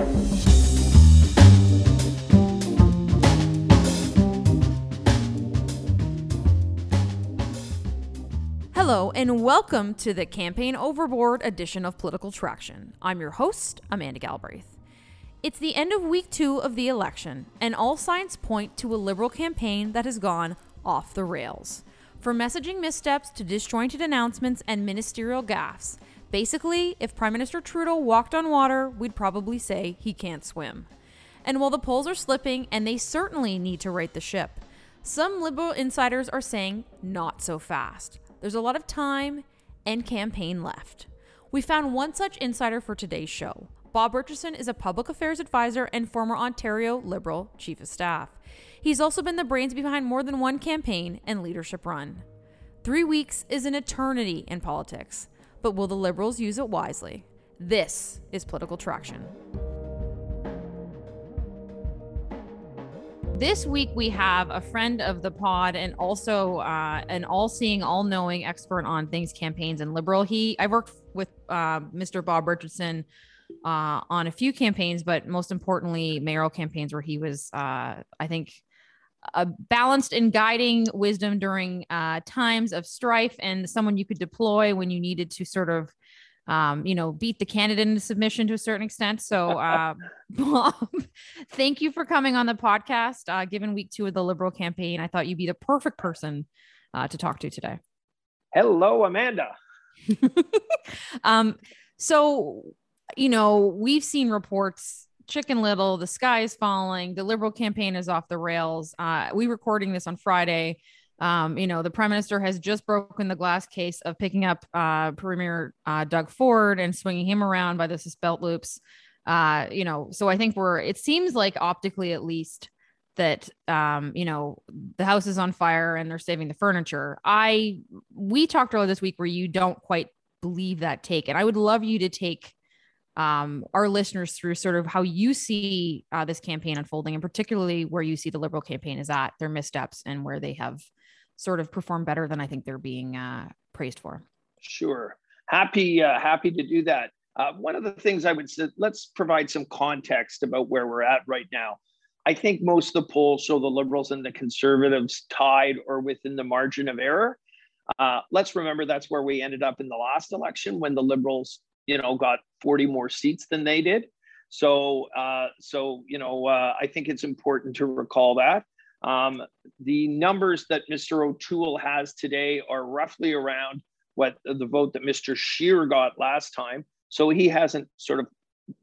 Hello, and welcome to the Campaign Overboard edition of Political Traction. I'm your host, Amanda Galbraith. It's the end of week two of the election, and all signs point to a Liberal campaign that has gone off the rails. From messaging missteps to disjointed announcements and ministerial gaffes. Basically, if Prime Minister Trudeau walked on water, we'd probably say he can't swim. And while the polls are slipping, and they certainly need to right the ship, some Liberal insiders are saying not so fast. There's a lot of time and campaign left. We found one such insider for today's show. Bob Richardson is a public affairs advisor and former Ontario Liberal Chief of Staff. He's also been the brains behind more than one campaign and leadership run. Three weeks is an eternity in politics, but will the Liberals use it wisely? This is political traction. This week we have a friend of the pod and also uh, an all-seeing, all-knowing expert on things campaigns and liberal. He I worked with uh, Mr. Bob Richardson uh, on a few campaigns, but most importantly, mayoral campaigns where he was, uh, I think, a balanced and guiding wisdom during uh, times of strife and someone you could deploy when you needed to sort of um, you know, beat the candidate into submission to a certain extent. So, uh, Bob, thank you for coming on the podcast. Uh, given week two of the Liberal campaign, I thought you'd be the perfect person uh, to talk to today. Hello, Amanda. um, so, you know, we've seen reports Chicken Little, the sky is falling, the Liberal campaign is off the rails. Uh, we recording this on Friday. Um, you know, the prime minister has just broken the glass case of picking up uh, Premier uh, Doug Ford and swinging him around by the belt loops. Uh, you know, so I think we're, it seems like optically at least that, um, you know, the house is on fire and they're saving the furniture. I, we talked earlier this week where you don't quite believe that take. And I would love you to take um, our listeners through sort of how you see uh, this campaign unfolding and particularly where you see the liberal campaign is at their missteps and where they have sort of performed better than I think they're being uh, praised for. Sure. Happy, uh, happy to do that. Uh, one of the things I would say, let's provide some context about where we're at right now. I think most of the polls show the liberals and the conservatives tied or within the margin of error. Uh, let's remember that's where we ended up in the last election when the liberals, you know, got 40 more seats than they did. So, uh, so you know, uh, I think it's important to recall that. Um, the numbers that Mr. O'Toole has today are roughly around what the vote that Mr. Scheer got last time. So he hasn't sort of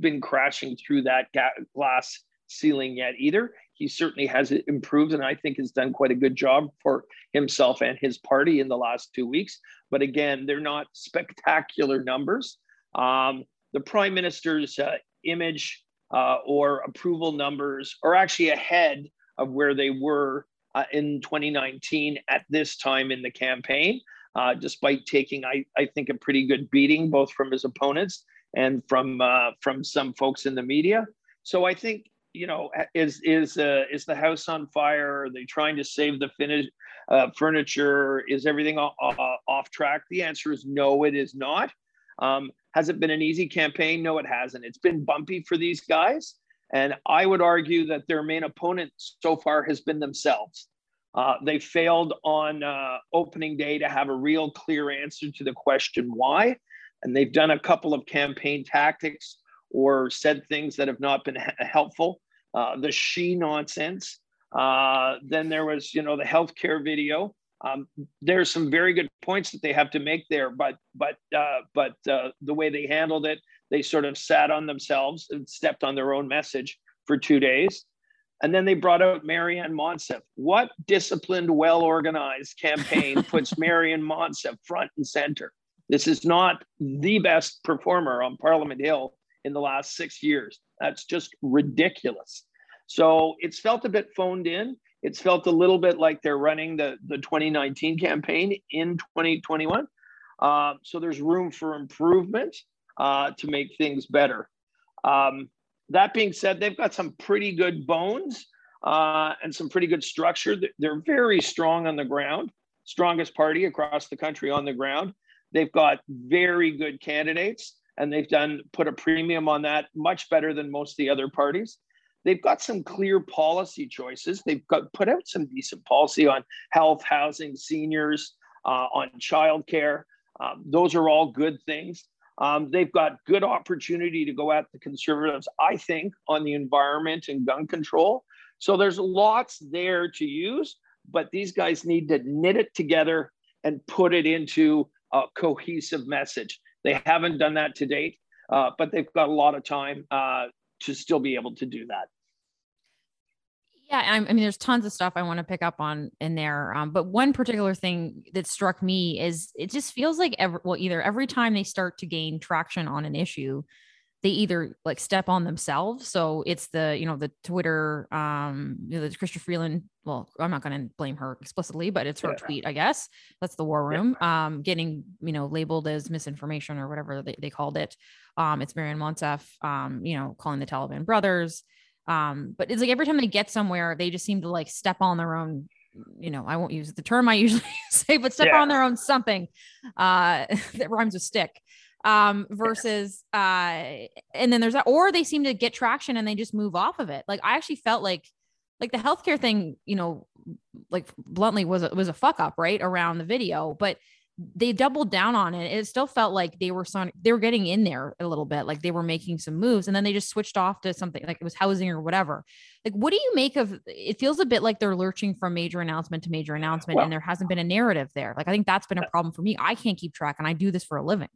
been crashing through that glass ceiling yet either. He certainly has improved and I think has done quite a good job for himself and his party in the last two weeks. But again, they're not spectacular numbers. Um, the prime minister's uh, image uh, or approval numbers are actually ahead of where they were uh, in 2019 at this time in the campaign, uh, despite taking, I, I think, a pretty good beating both from his opponents and from uh, from some folks in the media. So I think you know is is uh, is the house on fire? Are they trying to save the finish uh, furniture? Is everything off, off track? The answer is no, it is not. Um, has it been an easy campaign? No, it hasn't. It's been bumpy for these guys. And I would argue that their main opponent so far has been themselves. Uh, they failed on uh, opening day to have a real clear answer to the question why. And they've done a couple of campaign tactics or said things that have not been helpful. Uh, the she nonsense. Uh, then there was, you know, the healthcare video. Um, there's some very good points that they have to make there, but but uh, but uh, the way they handled it they sort of sat on themselves and stepped on their own message for two days. And then they brought out Maryam Monsef. What disciplined, well organized campaign puts Maryam Monsef front and center? This is not the best performer on Parliament Hill in the last six years. That's just ridiculous. So it's felt a bit phoned in. It's felt a little bit like they're running the, the 2019 campaign in 2021. Uh, so there's room for improvement uh, to make things better. Um, that being said, they've got some pretty good bones uh, and some pretty good structure. They're very strong on the ground, strongest party across the country on the ground. They've got very good candidates. and they've done put a premium on that much better than most of the other parties. They've got some clear policy choices. They've got put out some decent policy on health, housing, seniors, uh, on childcare. Um, those are all good things. Um, they've got good opportunity to go at the conservatives, I think, on the environment and gun control. So there's lots there to use, but these guys need to knit it together and put it into a cohesive message. They haven't done that to date, uh, but they've got a lot of time uh, to still be able to do that. Yeah, I mean, there's tons of stuff I want to pick up on in there. Um, but one particular thing that struck me is it just feels like every well, either every time they start to gain traction on an issue, they either like step on themselves. So it's the you know the Twitter, um, you know, the Chrystia Freeland. Well, I'm not going to blame her explicitly, but it's her yeah. tweet, I guess. That's the war room. Yeah. Um, getting you know labeled as misinformation or whatever they, they called it. Um, it's Maryam Monsef, um, you know, calling the Taliban brothers. Um, but it's like every time they get somewhere, they just seem to like step on their own. You know, I won't use the term I usually say, but step yeah. on their own something uh, that rhymes with stick. Um, versus, uh, and then there's that, or they seem to get traction and they just move off of it. Like I actually felt like, like the healthcare thing, you know, like bluntly was a, was a fuck up right around the video, but they doubled down on it. It still felt like they were son- they were getting in there a little bit, like they were making some moves, and then they just switched off to something like it was housing or whatever. Like, what do you make of? It feels a bit like they're lurching from major announcement to major announcement, well, and there hasn't been a narrative there. Like, I think that's been a problem for me. I can't keep track, and I do this for a living.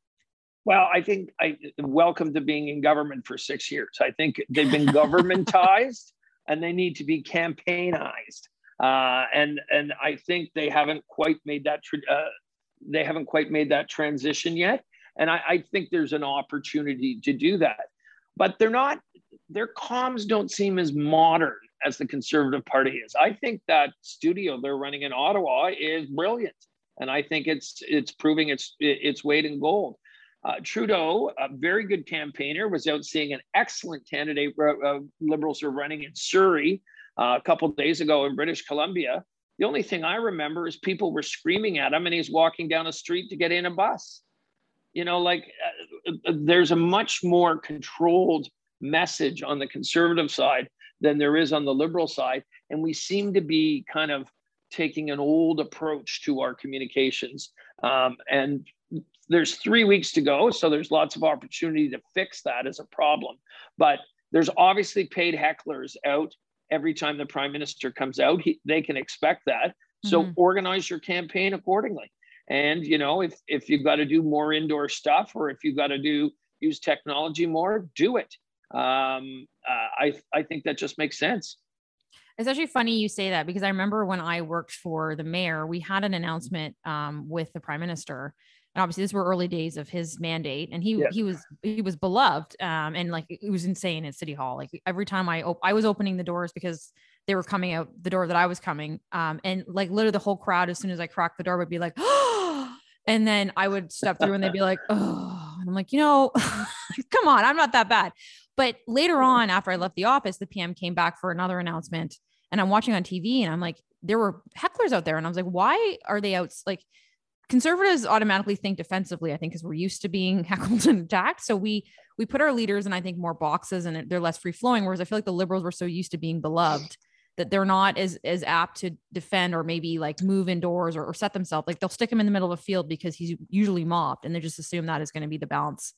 Well, I think I welcome to being in government for six years. I think they've been governmentized, and they need to be campaignized. Uh, and and I think they haven't quite made that uh, they haven't quite made that transition yet. And I, I think there's an opportunity to do that. But they're not, their comms don't seem as modern as the Conservative Party is. I think that studio they're running in Ottawa is brilliant. And I think it's it's proving its its weight in gold. Uh, Trudeau, a very good campaigner, was out seeing an excellent candidate. Uh, liberals are running in Surrey uh, a couple days ago in British Columbia, the only thing I remember is people were screaming at him and he's walking down a street to get in a bus. You know, like uh, uh, there's a much more controlled message on the conservative side than there is on the liberal side. And we seem to be kind of taking an old approach to our communications. Um, and there's three weeks to go. So there's lots of opportunity to fix that as a problem. But there's obviously paid hecklers out every time the prime minister comes out. He, they can expect that. So mm-hmm. organize your campaign accordingly. And you know, if if you've got to do more indoor stuff, or if you've got to do use technology more, do it. Um, uh, I I think that just makes sense. It's actually funny you say that because I remember when I worked for the mayor, we had an announcement um, with the prime minister, and obviously these were early days of his mandate and he yeah. he was he was beloved um and like it was insane at city hall like every time i op- i was opening the doors because they were coming out the door that i was coming um and like literally the whole crowd as soon as i cracked the door would be like oh and then i would step through and they'd be like oh and i'm like you know come on i'm not that bad but later on after i left the office the pm came back for another announcement and i'm watching on tv and i'm like there were hecklers out there and i was like why are they out like conservatives automatically think defensively i think because we're used to being heckled and attacked. So we we put our leaders in i think more boxes and they're less free flowing whereas i feel like the liberals were so used to being beloved that they're not as as apt to defend or maybe like move indoors or, or set themselves like they'll stick him in the middle of a field because he's usually mobbed and they just assume that is going to be the balance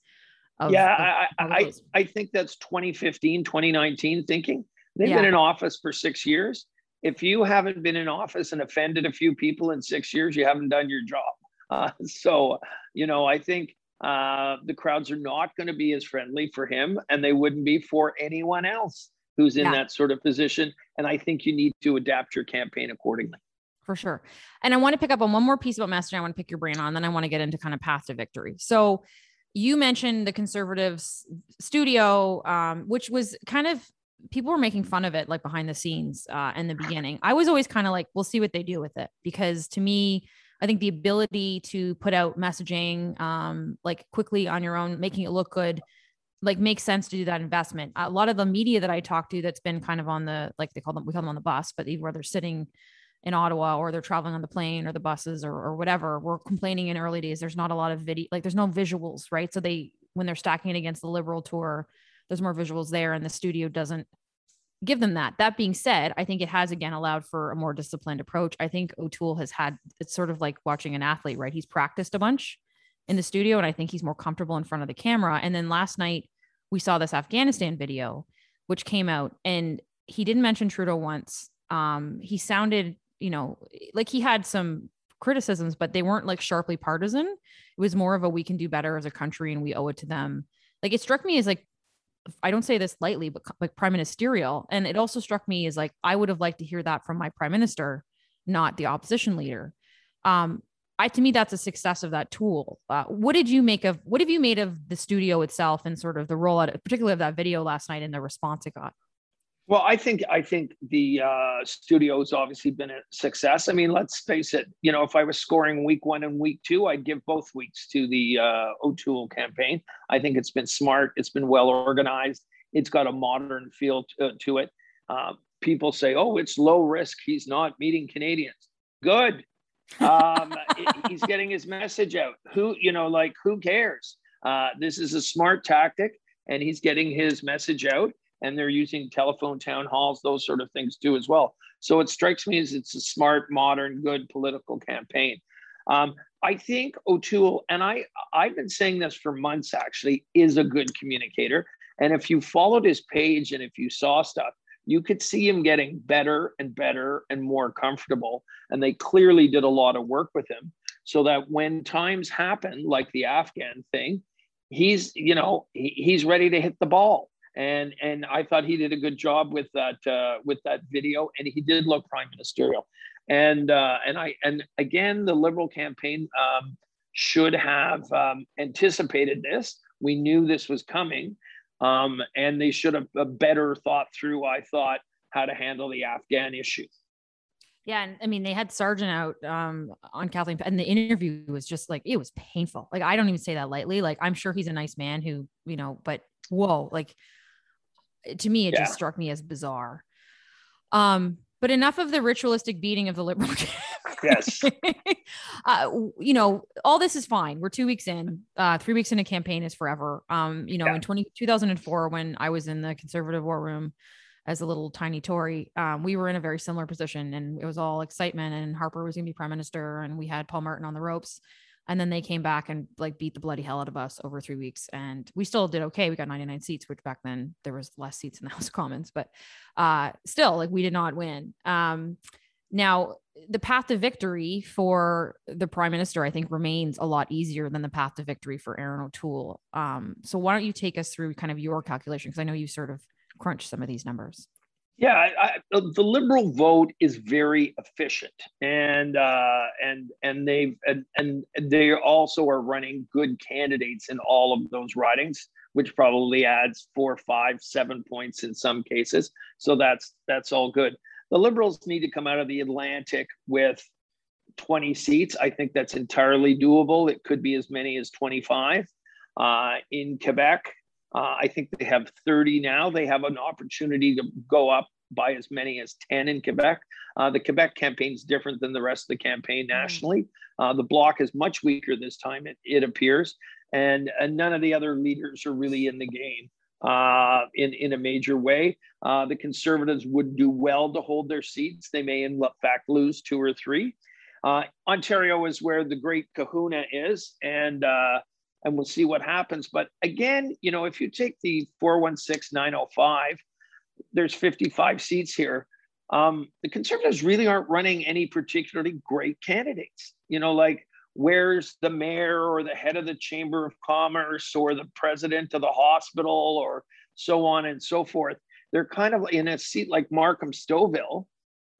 of, yeah of, I, I, I think that's 2015 2019 thinking. They've yeah. been in office for six years. If you haven't been in office and offended a few people in six years you haven't done your job uh, so, you know, I think uh, the crowds are not going to be as friendly for him, and they wouldn't be for anyone else who's in yeah. that sort of position. And I think you need to adapt your campaign accordingly. For sure. And I want to pick up on one more piece about messaging. I want to pick your brain on, then I want to get into kind of path to victory. So, you mentioned the conservatives studio, um, which was kind of people were making fun of it like behind the scenes uh, in the beginning. I was always kind of like, we'll see what they do with it because to me, I think the ability to put out messaging um, like quickly on your own, making it look good, like makes sense to do that investment. A lot of the media that I talk to that's been kind of on the like they call them we call them on the bus, but where they're sitting in Ottawa or they're traveling on the plane or the buses or, or whatever, we're complaining in early days. There's not a lot of video, like there's no visuals, right? So they when they're stacking it against the liberal tour, there's more visuals there, and the studio doesn't give them that. That being said, I think it has again allowed for a more disciplined approach. I think O'Toole has had it's sort of like watching an athlete, right? He's practiced a bunch in the studio, and I think he's more comfortable in front of the camera. And then last night we saw this Afghanistan video, which came out, and he didn't mention Trudeau once. Um, he sounded, you know, like he had some criticisms, but they weren't like sharply partisan. It was more of a we can do better as a country and we owe it to them. Like it struck me as like I don't say this lightly, but like prime ministerial. And it also struck me as like I would have liked to hear that from my prime minister, not the opposition leader. Um, I to me that's a success of that tool. Uh, what did you make of what have you made of the studio itself and sort of the rollout, particularly of that video last night and the response it got? Well, I think I think the uh, studio has obviously been a success. I mean, let's face it. You know, if I was scoring week one and week two, I'd give both weeks to the uh, O'Toole campaign. I think it's been smart. It's been well organized. It's got a modern feel to, to it. Uh, people say, "Oh, it's low risk. He's not meeting Canadians." Good. Um, he's getting his message out. Who, you know, like who cares? Uh, this is a smart tactic, and he's getting his message out and they're using telephone town halls, those sort of things too as well. So it strikes me as it's a smart, modern, good political campaign. Um, I think O'Toole, and I, I've been saying this for months actually, is a good communicator. And if you followed his page and if you saw stuff, you could see him getting better and better and more comfortable. And they clearly did a lot of work with him so that when times happen, like the Afghan thing, he's, you know, he, he's ready to hit the ball and and I thought he did a good job with that uh, with that video, and he did look prime ministerial. And uh, and I and again, the Liberal campaign um, should have um, anticipated this. We knew this was coming, um, and they should have better thought through. I thought how to handle the Afghan issue. Yeah, and I mean they had Sajjan out um, on Kathleen, and the interview was just like it was painful. Like I don't even say that lightly. Like I'm sure he's a nice man who you know, but whoa, like to me it yeah. just struck me as bizarre. Um but enough of the ritualistic beating of the liberal yes. Uh, you know all this is fine. We're two weeks in. Uh three weeks in a campaign is forever. Um you know yeah. in 20, 2004 when i was in the conservative war room as a little tiny Tory, um, we were in a very similar position and it was all excitement and Harper was going to be prime minister and we had Paul Martin on the ropes and then they came back and like beat the bloody hell out of us over three weeks and we still did okay. We got 99 seats which back then there was less seats in the house of commons but uh still like we did not win. Um now the path to victory for the prime minister i think remains a lot easier than the path to victory for Erin o'toole. Um so why don't you take us through kind of your calculation? Because i know you sort of crunched some of these numbers yeah, I, I, the liberal vote is very efficient, and uh, and and they and, and they also are running good candidates in all of those ridings, which probably adds four, five, seven points in some cases. So that's that's all good. The liberals need to come out of the Atlantic with 20 seats. I think that's entirely doable. It could be as many as 25. Uh, in Quebec, uh, I think they have 30 now. They have an opportunity to go up by as many as 10 in Quebec. Uh, the Quebec campaign is different than the rest of the campaign mm. nationally. Uh, the bloc is much weaker this time, it, it appears, and, and none of the other leaders are really in the game uh, in, in a major way. Uh, the Conservatives would do well to hold their seats. They may, in fact, lose two or three. Uh, Ontario is where the great kahuna is, and uh, and we'll see what happens. But again, you know, if you take the 416 905, there's 55 seats here. Um, the conservatives really aren't running any particularly great candidates. You know, like where's the mayor or the head of the chamber of commerce or the president of the hospital or so on and so forth. They're kind of in a seat like Markham Stouffville.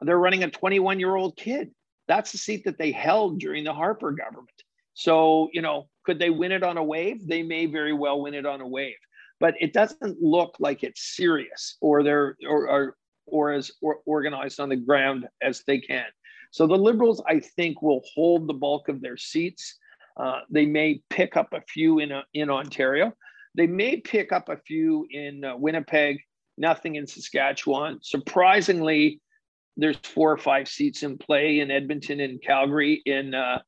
They're running a 21 year old kid. That's the seat that they held during the Harper government. So, you know, could they win it on a wave? They may very well win it on a wave, but it doesn't look like it's serious or they're or or, or as or organized on the ground as they can. So the Liberals, I think, will hold the bulk of their seats. Uh, they may pick up a few in, a, in Ontario. They may pick up a few in uh, Winnipeg, nothing in Saskatchewan. Surprisingly, there's four or five seats in play in Edmonton and Calgary in uh,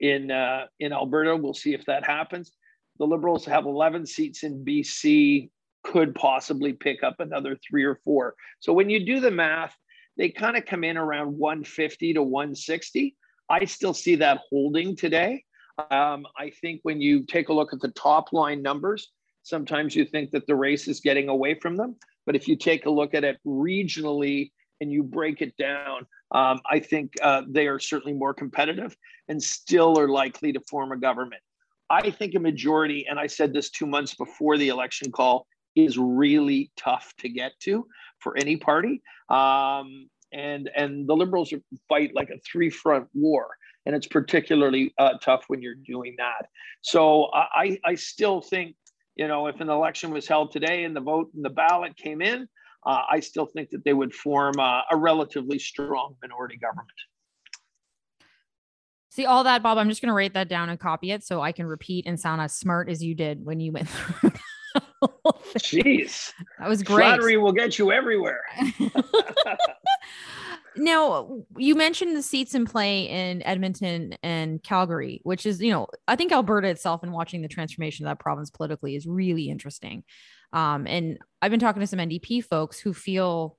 in uh, in Alberta. We'll see if that happens. The Liberals have 11 seats in BC, could possibly pick up another three or four. So when you do the math, they kind of come in around 150 to 160. I still see that holding today. Um, I think when you take a look at the top line numbers, sometimes you think that the race is getting away from them. But if you take a look at it regionally and you break it down, um, I think uh, they are certainly more competitive and still are likely to form a government. I think a majority, and I said this two months before the election call, is really tough to get to for any party. Um, and and the liberals fight like a three front war and it's particularly uh, tough when you're doing that so i i still think you know if an election was held today and the vote and the ballot came in uh, i still think that they would form a, a relatively strong minority government See all that, Bob. I'm just going to write that down and copy it so I can repeat and sound as smart as you did when you went through Jeez. That was great. Flattery will get you everywhere. now, you mentioned the seats in play in Edmonton and Calgary, which is, you know, I think Alberta itself and watching the transformation of that province politically is really interesting. Um, and I've been talking to some NDP folks who feel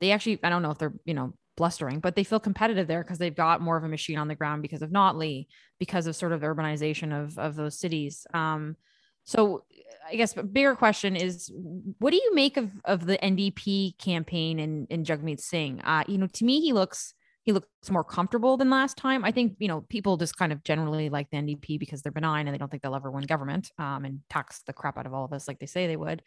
they actually, I don't know if they're, you know, blustering, but they feel competitive there because they've got more of a machine on the ground because of Notley, because of sort of the urbanization of, of those cities. Um, so I guess a bigger question is what do you make of, of the NDP campaign and, and Jagmeet Singh? Uh, you know, to me, he looks he looks more comfortable than last time. I think, you know, people just kind of generally like the NDP because they're benign and they don't think they'll ever win government um, and tax the crap out of all of us like they say they would.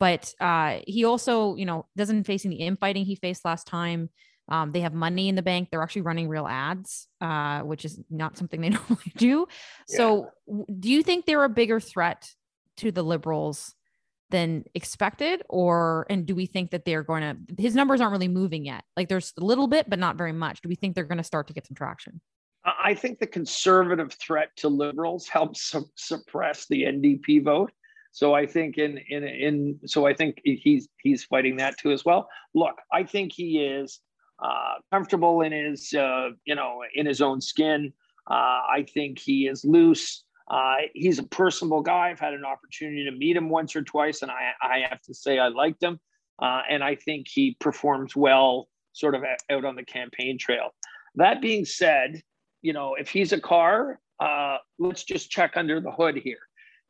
But uh, he also, you know, doesn't facing the infighting he faced last time. Um, they have money in the bank. They're actually running real ads, uh, which is not something they normally do. Yeah. So, do you think they're a bigger threat to the liberals than expected or and do we think that they're going to his numbers aren't really moving yet. Like there's a little bit but not very much. Do we think they're going to start to get some traction? I think the conservative threat to liberals helps su- suppress the ndp vote. So i think in in in so i think he's he's fighting that too as well. Look i think he is uh, comfortable in his uh, you know in his own skin. Uh, i think he is loose uh, he's a personable guy. I've had an opportunity to meet him once or twice, and I, I have to say I liked him. Uh, and I think he performs well sort of out on the campaign trail. That being said, you know, if he's a car, uh, let's just check under the hood here.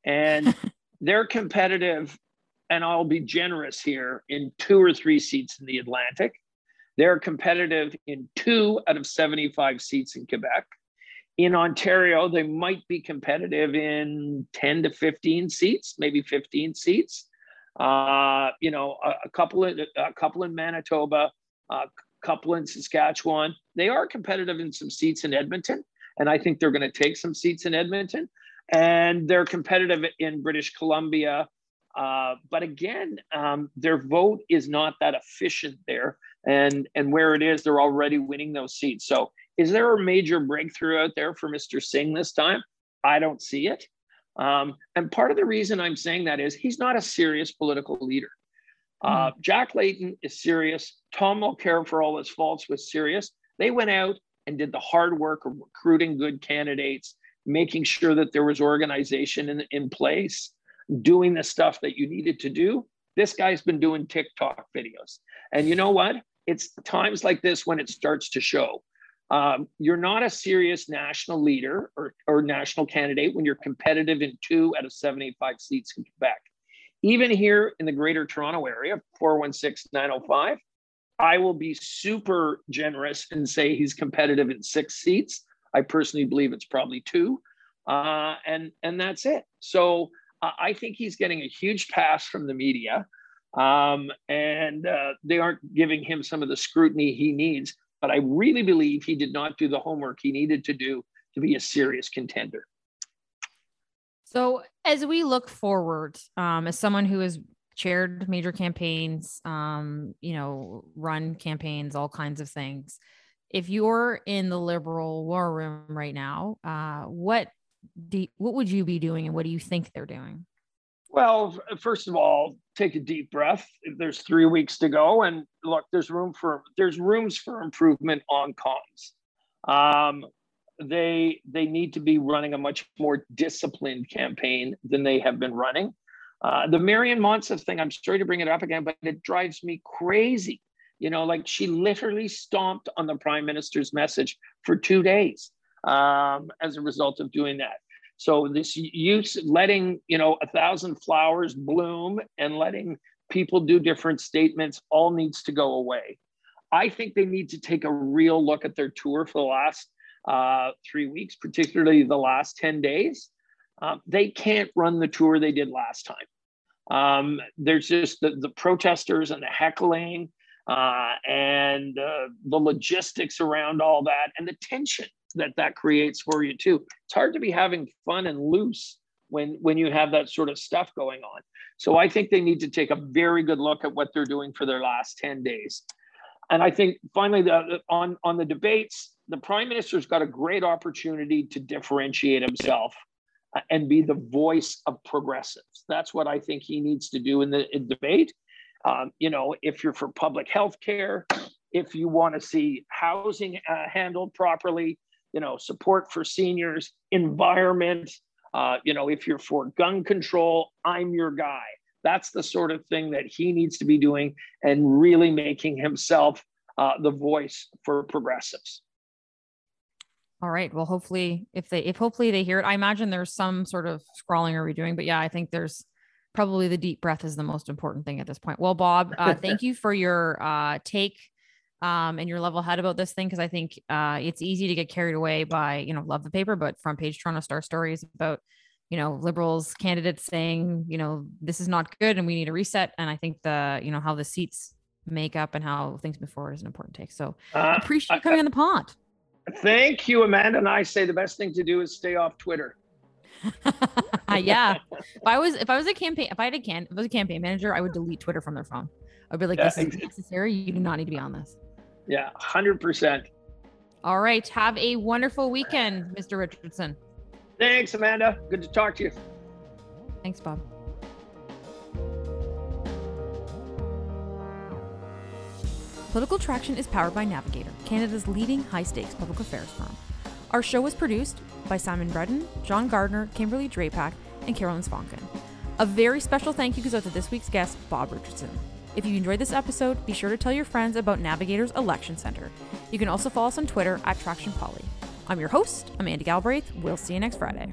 And they're competitive, and I'll be generous here, in two or three seats in the Atlantic. They're competitive in two out of 75 seats in Quebec in Ontario, they might be competitive in 10 to 15 seats, maybe 15 seats. Uh, you know, a, a, couple in a couple in Manitoba, a couple in Saskatchewan. They are competitive in some seats in Edmonton, and I think they're going to take some seats in Edmonton. And they're competitive in British Columbia. Uh, but again, um, their vote is not that efficient there, and and where it is, they're already winning those seats. So is there a major breakthrough out there for Mr. Singh this time? I don't see it. Um, and part of the reason I'm saying that is he's not a serious political leader. Uh, hmm. Jack Layton is serious. Tom Mulcair, for all his faults, was serious. They went out and did the hard work of recruiting good candidates, making sure that there was organization in, in place, doing the stuff that you needed to do. This guy's been doing TikTok videos. And you know what? It's times like this when it starts to show. Um, you're not a serious national leader or, or national candidate when you're competitive in two out of 75 seats in Quebec. Even here in the greater Toronto area, 416 905, I will be super generous and say he's competitive in six seats. I personally believe it's probably two. Uh, and, and that's it. So uh, I think he's getting a huge pass from the media. Um, and uh, they aren't giving him some of the scrutiny he needs but I really believe he did not do the homework he needed to do to be a serious contender. So, as we look forward, um, as someone who has chaired major campaigns, um, you know, run campaigns, all kinds of things, if you're in the liberal war room right now, uh, what do what would you be doing, and what do you think they're doing? Well, first of all, take a deep breath. There's three weeks to go, and look, there's room for there's rooms for improvement on comms. Um, they they need to be running a much more disciplined campaign than they have been running. Uh, the Maryam Monsef thing, I'm sorry to bring it up again, but it drives me crazy. You know, like she literally stomped on the prime minister's message for two days um, as a result of doing that. So this use letting you know a thousand flowers bloom and letting people do different statements all needs to go away. I think they need to take a real look at their tour for the last uh, three weeks, particularly the last 10 days. Um, they can't run the tour they did last time. Um, there's just the, the, protesters and the heckling uh, and uh, the logistics around all that and the tension that that creates for you too. It's hard to be having fun and loose when when you have that sort of stuff going on. So I think they need to take a very good look at what they're doing for their last 10 days. And I think finally the, on on the debates, the prime minister's got a great opportunity to differentiate himself uh, and be the voice of progressives. That's what I think he needs to do in the in debate. Um, you know, if you're for public health care, if you want to see housing uh, handled properly, you know, support for seniors, environment, uh, you know, if you're for gun control, I'm your guy. That's the sort of thing that he needs to be doing and really making himself uh, the voice for progressives. All right. Well, hopefully, if they if hopefully they hear it, I imagine there's some sort of scrawling or redoing. But yeah, I think there's probably the deep breath is the most important thing at this point. Well, Bob, uh, thank you for your uh, take um, and your level head about this thing because I think uh, it's easy to get carried away by you know love the paper, but front page Toronto Star stories about you know liberals candidates saying you know this is not good and we need a reset. And I think the you know how the seats make up and how things move forward is an important take. So uh, appreciate you coming on the pod. Thank you, Amanda. And I say the best thing to do is stay off Twitter. yeah. If I was if I was a campaign if I had a can if I was a campaign manager, I would delete Twitter from their phone. I'd be like, this is necessary. You do not need to be on this. Yeah, 100%. All right. Have a wonderful weekend, Mr. Richardson. Thanks, Amanda. Good to talk to you. Thanks, Bob. Political Traction is powered by Navigator, Canada's leading high stakes public affairs firm. Our show was produced by Simon Bredden, John Gardner, Kimberly Drapak, and Carolyn Svonkin. A very special thank you goes out to this week's guest, Bob Richardson. If you enjoyed this episode, be sure to tell your friends about Navigator's Election Center. You can also follow us on Twitter at Traction Poly. I'm your host, Amanda Galbraith. We'll see you next Friday.